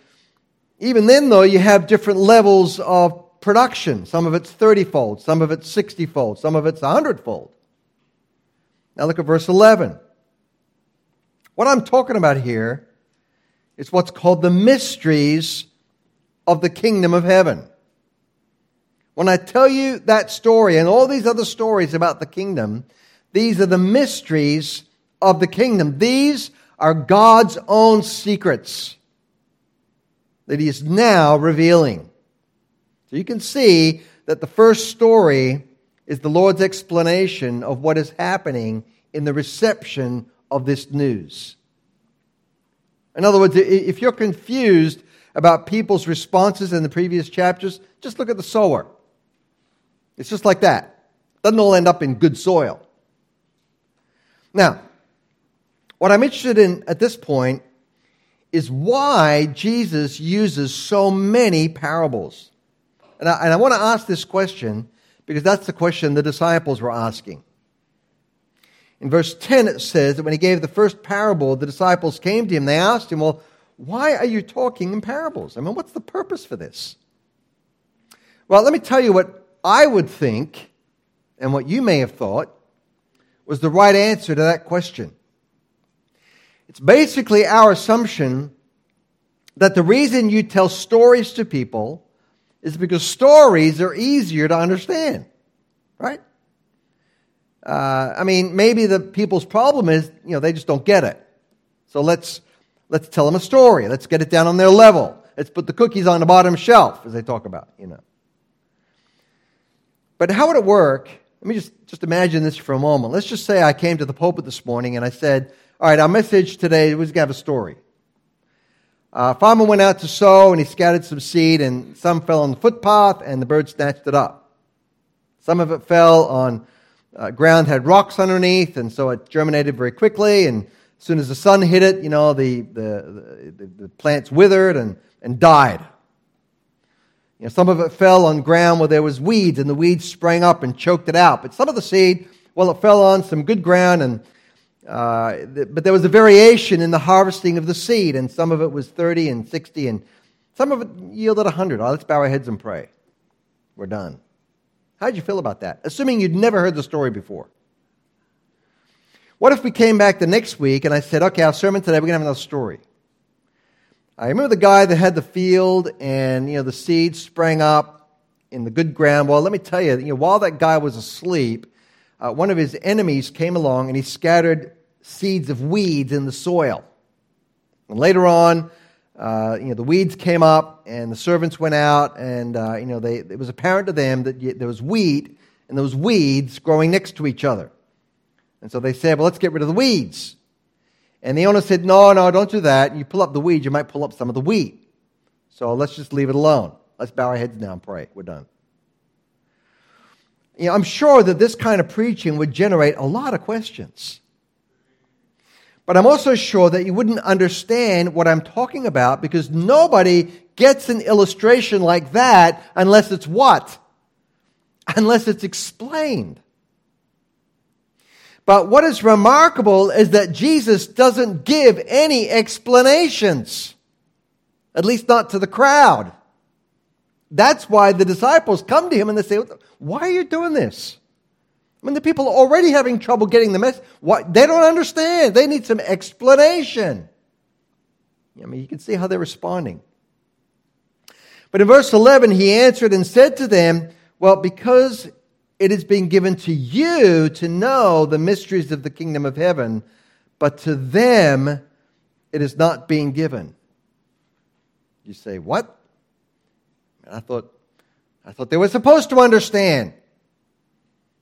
even then, though, you have different levels of production. Some of it's 30 fold, some of it's 60 fold, some of it's 100 fold. Now look at verse 11. What I'm talking about here is what's called the mysteries of the kingdom of heaven. When I tell you that story and all these other stories about the kingdom, these are the mysteries of the kingdom. These are God's own secrets that He is now revealing. So you can see that the first story is the Lord's explanation of what is happening in the reception of this news. In other words, if you're confused about people's responses in the previous chapters, just look at the sower. It's just like that. Doesn't all end up in good soil. Now, what I'm interested in at this point is why Jesus uses so many parables. And I, and I want to ask this question because that's the question the disciples were asking. In verse 10, it says that when he gave the first parable, the disciples came to him. They asked him, Well, why are you talking in parables? I mean, what's the purpose for this? Well, let me tell you what I would think, and what you may have thought, was the right answer to that question. It's basically our assumption that the reason you tell stories to people is because stories are easier to understand, right? Uh, I mean, maybe the people's problem is, you know, they just don't get it. So let's, let's tell them a story. Let's get it down on their level. Let's put the cookies on the bottom shelf, as they talk about, you know. But how would it work? Let me just, just imagine this for a moment. Let's just say I came to the pulpit this morning and I said, all right, our message today was going to have a story. Uh, farmer went out to sow and he scattered some seed and some fell on the footpath and the bird snatched it up. Some of it fell on uh, ground had rocks underneath, and so it germinated very quickly. And as soon as the sun hit it, you know, the, the, the, the plants withered and, and died. You know, some of it fell on ground where there was weeds, and the weeds sprang up and choked it out. But some of the seed, well, it fell on some good ground, and uh, but there was a variation in the harvesting of the seed, and some of it was 30 and 60, and some of it yielded 100. Oh, let's bow our heads and pray. We're done. How'd you feel about that? Assuming you'd never heard the story before. What if we came back the next week and I said, okay, our sermon today, we're going to have another story. I remember the guy that had the field and, you know, the seeds sprang up in the good ground. Well, let me tell you, you know, while that guy was asleep, uh, one of his enemies came along and he scattered seeds of weeds in the soil. And later on, uh, you know, the weeds came up and the servants went out and, uh, you know, they, it was apparent to them that there was wheat and those weeds growing next to each other. And so they said, well, let's get rid of the weeds. And the owner said, no, no, don't do that. You pull up the weeds, you might pull up some of the wheat. So let's just leave it alone. Let's bow our heads down and pray. We're done. You know, I'm sure that this kind of preaching would generate a lot of questions. But I'm also sure that you wouldn't understand what I'm talking about because nobody gets an illustration like that unless it's what? Unless it's explained. But what is remarkable is that Jesus doesn't give any explanations, at least not to the crowd. That's why the disciples come to him and they say, Why are you doing this? I mean, the people are already having trouble getting the message. What, they don't understand. They need some explanation. I mean, you can see how they're responding. But in verse 11, he answered and said to them, Well, because it has been given to you to know the mysteries of the kingdom of heaven, but to them it is not being given. You say, What? I thought, I thought they were supposed to understand.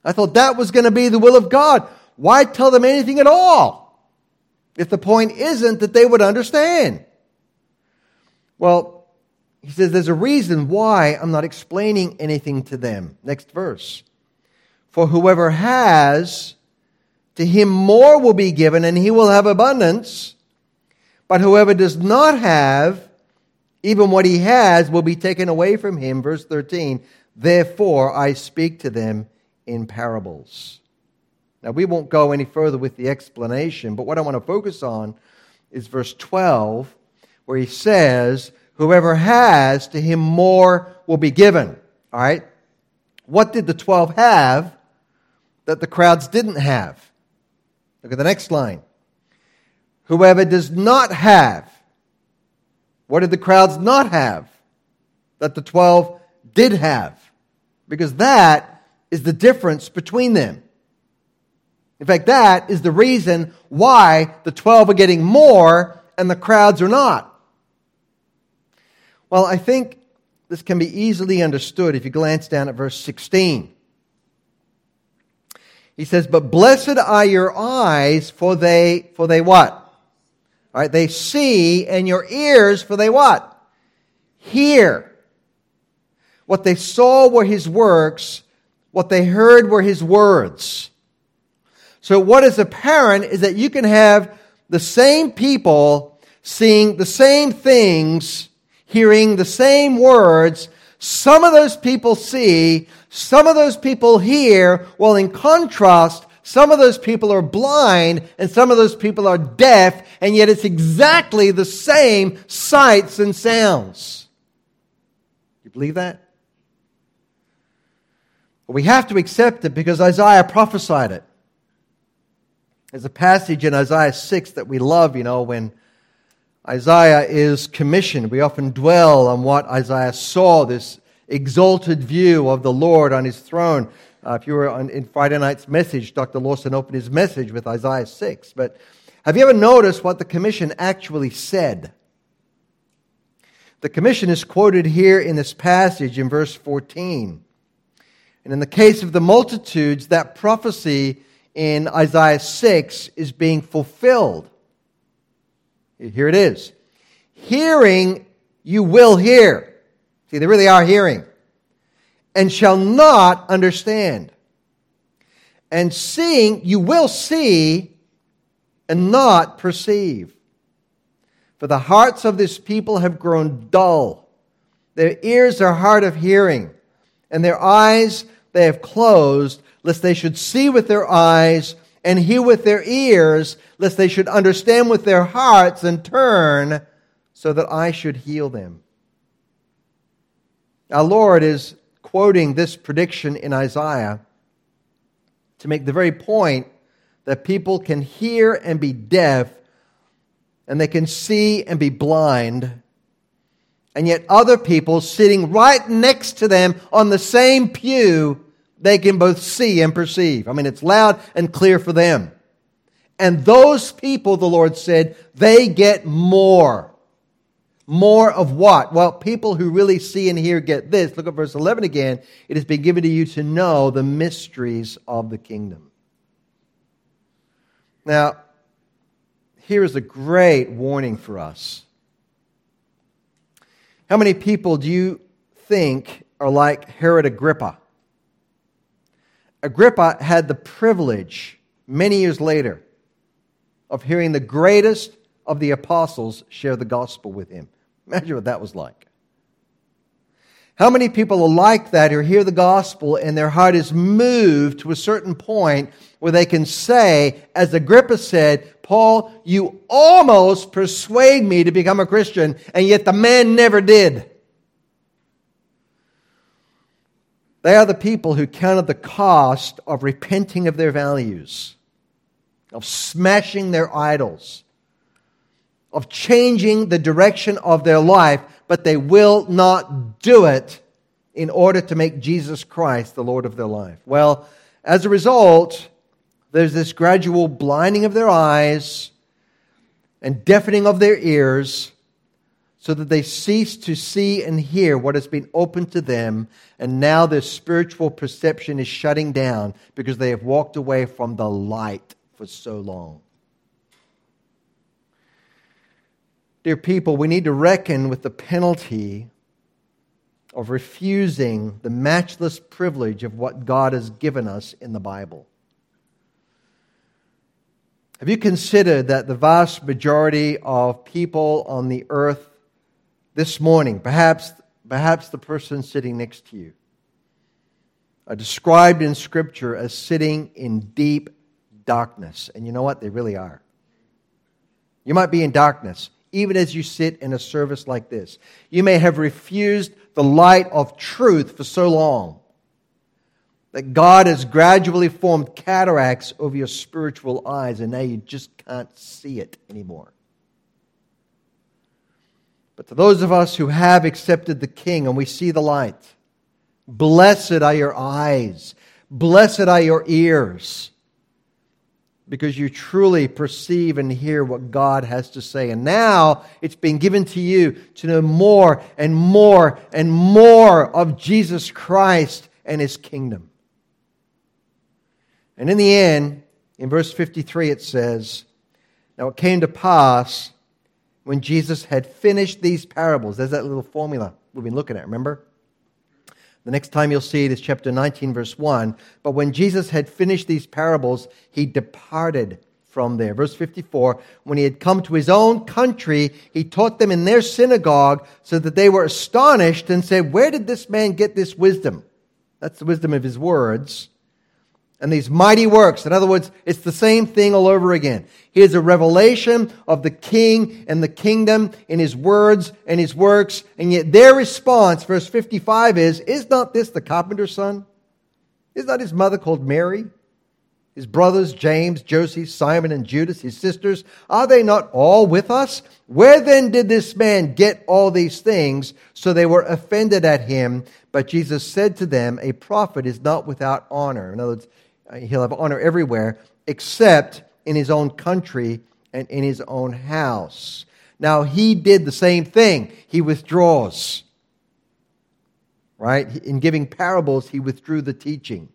I thought that was going to be the will of God. Why tell them anything at all if the point isn't that they would understand? Well, he says there's a reason why I'm not explaining anything to them. Next verse. For whoever has, to him more will be given, and he will have abundance. But whoever does not have, even what he has will be taken away from him. Verse 13. Therefore, I speak to them in parables. Now, we won't go any further with the explanation, but what I want to focus on is verse 12, where he says, Whoever has, to him more will be given. All right? What did the 12 have that the crowds didn't have? Look at the next line. Whoever does not have, what did the crowds not have that the 12 did have? Because that is the difference between them. In fact, that is the reason why the 12 are getting more and the crowds are not. Well, I think this can be easily understood if you glance down at verse 16. He says, But blessed are your eyes, for they, for they what? All right, they see, and your ears, for they what? Hear. What they saw were his works, what they heard were his words. So, what is apparent is that you can have the same people seeing the same things, hearing the same words. Some of those people see, some of those people hear, while in contrast, some of those people are blind and some of those people are deaf, and yet it's exactly the same sights and sounds. You believe that? we have to accept it because Isaiah prophesied it. There's a passage in Isaiah 6 that we love, you know, when Isaiah is commissioned. We often dwell on what Isaiah saw, this exalted view of the Lord on his throne. Uh, if you were on, in Friday night's message, Dr. Lawson opened his message with Isaiah 6. But have you ever noticed what the commission actually said? The commission is quoted here in this passage in verse 14. And in the case of the multitudes, that prophecy in Isaiah 6 is being fulfilled. Here it is. Hearing, you will hear. See, they really are hearing. And shall not understand. And seeing, you will see and not perceive. For the hearts of this people have grown dull. Their ears are hard of hearing, and their eyes they have closed, lest they should see with their eyes and hear with their ears, lest they should understand with their hearts and turn, so that I should heal them. Our Lord is quoting this prediction in Isaiah to make the very point that people can hear and be deaf, and they can see and be blind. And yet, other people sitting right next to them on the same pew they can both see and perceive. I mean, it's loud and clear for them. And those people, the Lord said, they get more. More of what? Well, people who really see and hear get this. Look at verse 11 again. It has been given to you to know the mysteries of the kingdom. Now, here is a great warning for us. How many people do you think are like Herod Agrippa? Agrippa had the privilege many years later of hearing the greatest of the apostles share the gospel with him. Imagine what that was like. How many people are like that who hear the gospel and their heart is moved to a certain point where they can say, as Agrippa said, Paul, you almost persuade me to become a Christian, and yet the man never did. They are the people who counted the cost of repenting of their values, of smashing their idols, of changing the direction of their life, but they will not do it in order to make Jesus Christ the Lord of their life. Well, as a result, there's this gradual blinding of their eyes and deafening of their ears so that they cease to see and hear what has been opened to them, and now their spiritual perception is shutting down because they have walked away from the light for so long. Dear people, we need to reckon with the penalty of refusing the matchless privilege of what God has given us in the Bible. Have you considered that the vast majority of people on the earth this morning, perhaps, perhaps the person sitting next to you, are described in Scripture as sitting in deep darkness. And you know what? They really are. You might be in darkness, even as you sit in a service like this. You may have refused the light of truth for so long that God has gradually formed cataracts over your spiritual eyes, and now you just can't see it anymore. But to those of us who have accepted the King and we see the light, blessed are your eyes, blessed are your ears, because you truly perceive and hear what God has to say. And now it's been given to you to know more and more and more of Jesus Christ and his kingdom. And in the end, in verse 53, it says, Now it came to pass when Jesus had finished these parables. There's that little formula we've been looking at, remember? The next time you'll see it is chapter 19, verse 1. But when Jesus had finished these parables, he departed from there. Verse 54 When he had come to his own country, he taught them in their synagogue so that they were astonished and said, Where did this man get this wisdom? That's the wisdom of his words and these mighty works. In other words, it's the same thing all over again. Here's a revelation of the king and the kingdom in his words and his works, and yet their response, verse 55 is, Is not this the carpenter's son? Is not his mother called Mary? His brothers, James, Joseph, Simon, and Judas, his sisters, are they not all with us? Where then did this man get all these things? So they were offended at him. But Jesus said to them, A prophet is not without honor. In other words, Uh, he'll have honor everywhere except in his own country and in his own house. Now, he did the same thing. He withdraws. Right? In giving parables, he withdrew the teaching.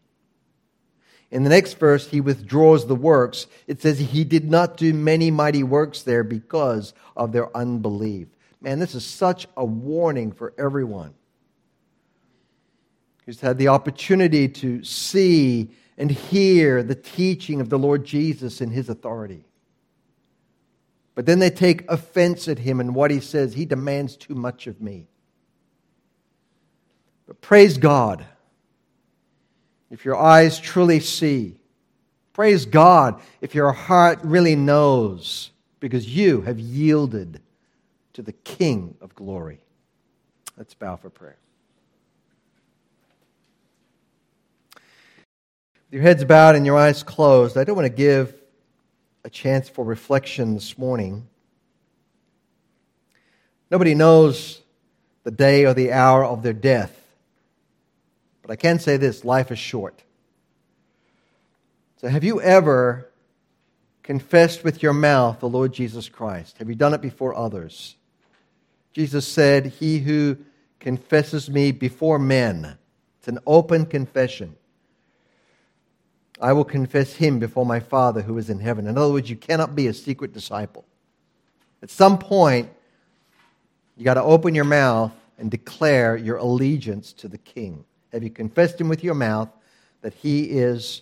In the next verse, he withdraws the works. It says he did not do many mighty works there because of their unbelief. Man, this is such a warning for everyone who's had the opportunity to see and hear the teaching of the Lord Jesus in his authority. But then they take offense at him and what he says. He demands too much of me. But praise God if your eyes truly see. Praise God if your heart really knows because you have yielded to the King of glory. Let's bow for prayer. Your heads bowed and your eyes closed, I don't want to give a chance for reflection this morning. Nobody knows the day or the hour of their death. But I can say this life is short. So, have you ever confessed with your mouth the Lord Jesus Christ? Have you done it before others? Jesus said, He who confesses me before men, it's an open confession. I will confess him before my Father who is in heaven. In other words, you cannot be a secret disciple. At some point, you got to open your mouth and declare your allegiance to the King. Have you confessed him with your mouth that he is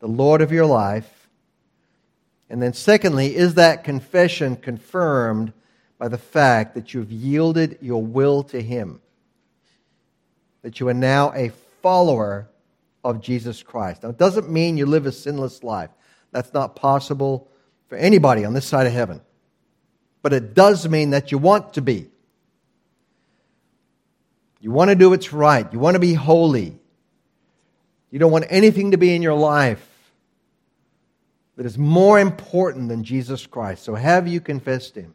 the Lord of your life? And then, secondly, is that confession confirmed by the fact that you've yielded your will to him? That you are now a follower of Jesus Christ. Now, it doesn't mean you live a sinless life. That's not possible for anybody on this side of heaven. But it does mean that you want to be. You want to do what's right. You want to be holy. You don't want anything to be in your life that is more important than Jesus Christ. So, have you confessed Him?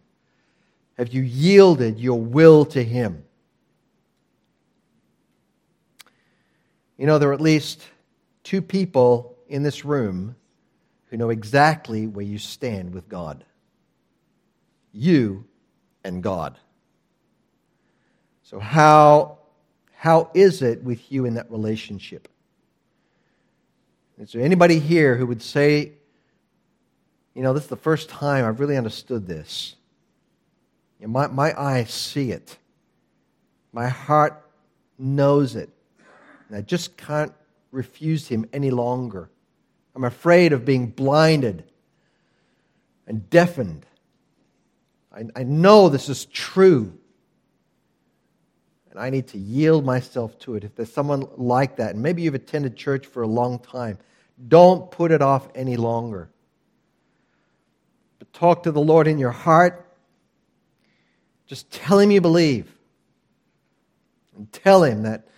Have you yielded your will to Him? You know, there are at least two people in this room who know exactly where you stand with God you and God. So, how, how is it with you in that relationship? Is there anybody here who would say, you know, this is the first time I've really understood this? My, my eyes see it, my heart knows it, and I just can't refuse Him any longer. I'm afraid of being blinded and deafened. I, I know this is true. And I need to yield myself to it. If there's someone like that, and maybe you've attended church for a long time, don't put it off any longer. But talk to the Lord in your heart. Just tell Him you believe. And tell Him that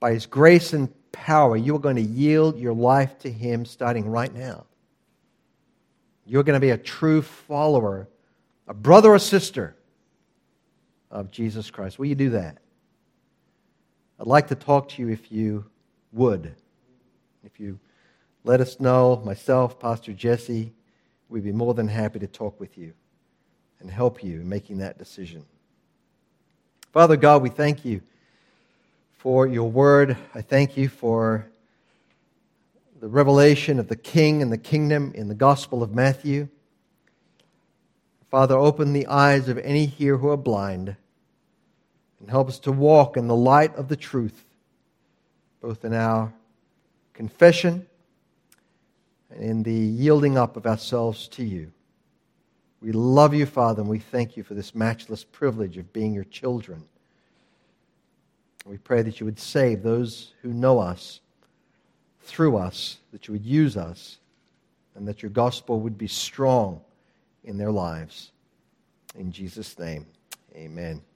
by His grace and power, you are going to yield your life to Him starting right now. You're going to be a true follower, a brother or sister of Jesus Christ. Will you do that? I'd like to talk to you if you would. If you let us know, myself, Pastor Jesse, we'd be more than happy to talk with you and help you in making that decision. Father God, we thank you for your word. I thank you for the revelation of the King and the kingdom in the Gospel of Matthew. Father, open the eyes of any here who are blind and help us to walk in the light of the truth, both in our confession and in the yielding up of ourselves to you. We love you, Father, and we thank you for this matchless privilege of being your children. We pray that you would save those who know us through us, that you would use us, and that your gospel would be strong in their lives. In Jesus' name, amen.